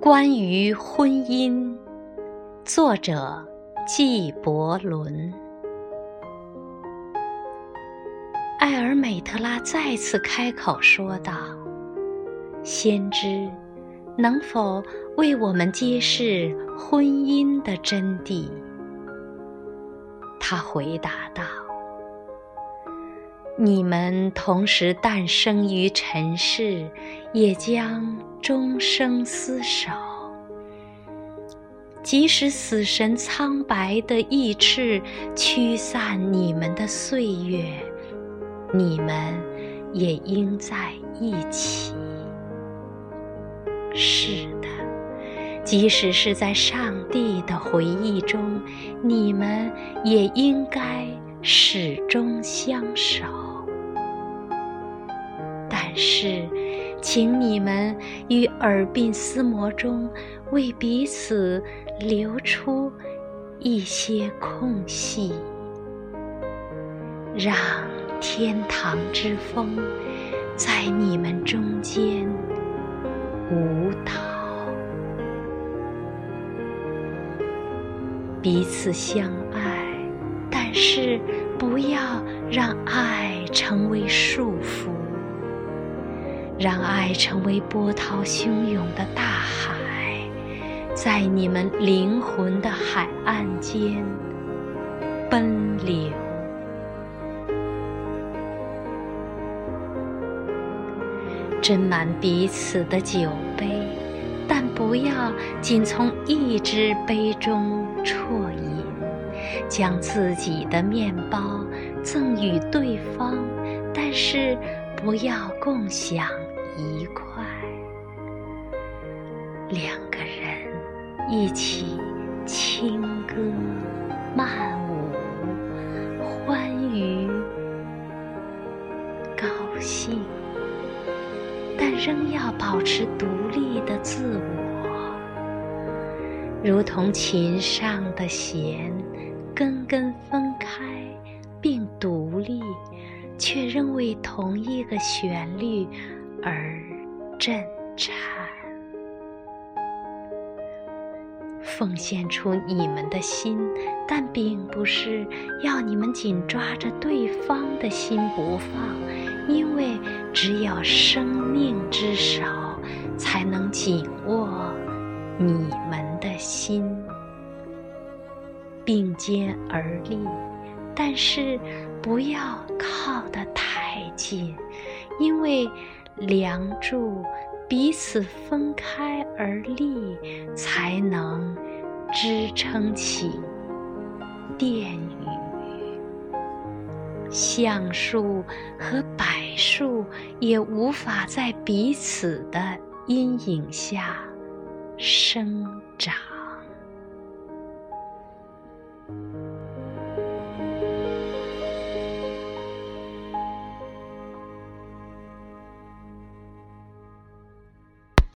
关于婚姻，作者纪伯伦。艾尔美特拉再次开口说道：“先知，能否为我们揭示婚姻的真谛？”他回答道：“你们同时诞生于尘世，也将。”终生厮守，即使死神苍白的翼翅驱散你们的岁月，你们也应在一起。是的，即使是在上帝的回忆中，你们也应该始终相守。但是。请你们于耳鬓厮磨中，为彼此留出一些空隙，让天堂之风在你们中间舞蹈。彼此相爱，但是不要让爱成为束缚。让爱成为波涛汹涌的大海，在你们灵魂的海岸间奔流。斟满彼此的酒杯，但不要仅从一只杯中啜饮。将自己的面包赠予对方，但是不要共享。一块，两个人一起轻歌曼舞，欢愉高兴，但仍要保持独立的自我，如同琴上的弦，根根分开，却仍为同一个旋律。而震颤，奉献出你们的心，但并不是要你们紧抓着对方的心不放，因为只有生命之手才能紧握你们的心，并肩而立，但是不要靠得太近，因为。梁柱彼此分开而立，才能支撑起殿宇。橡树和柏树也无法在彼此的阴影下生长。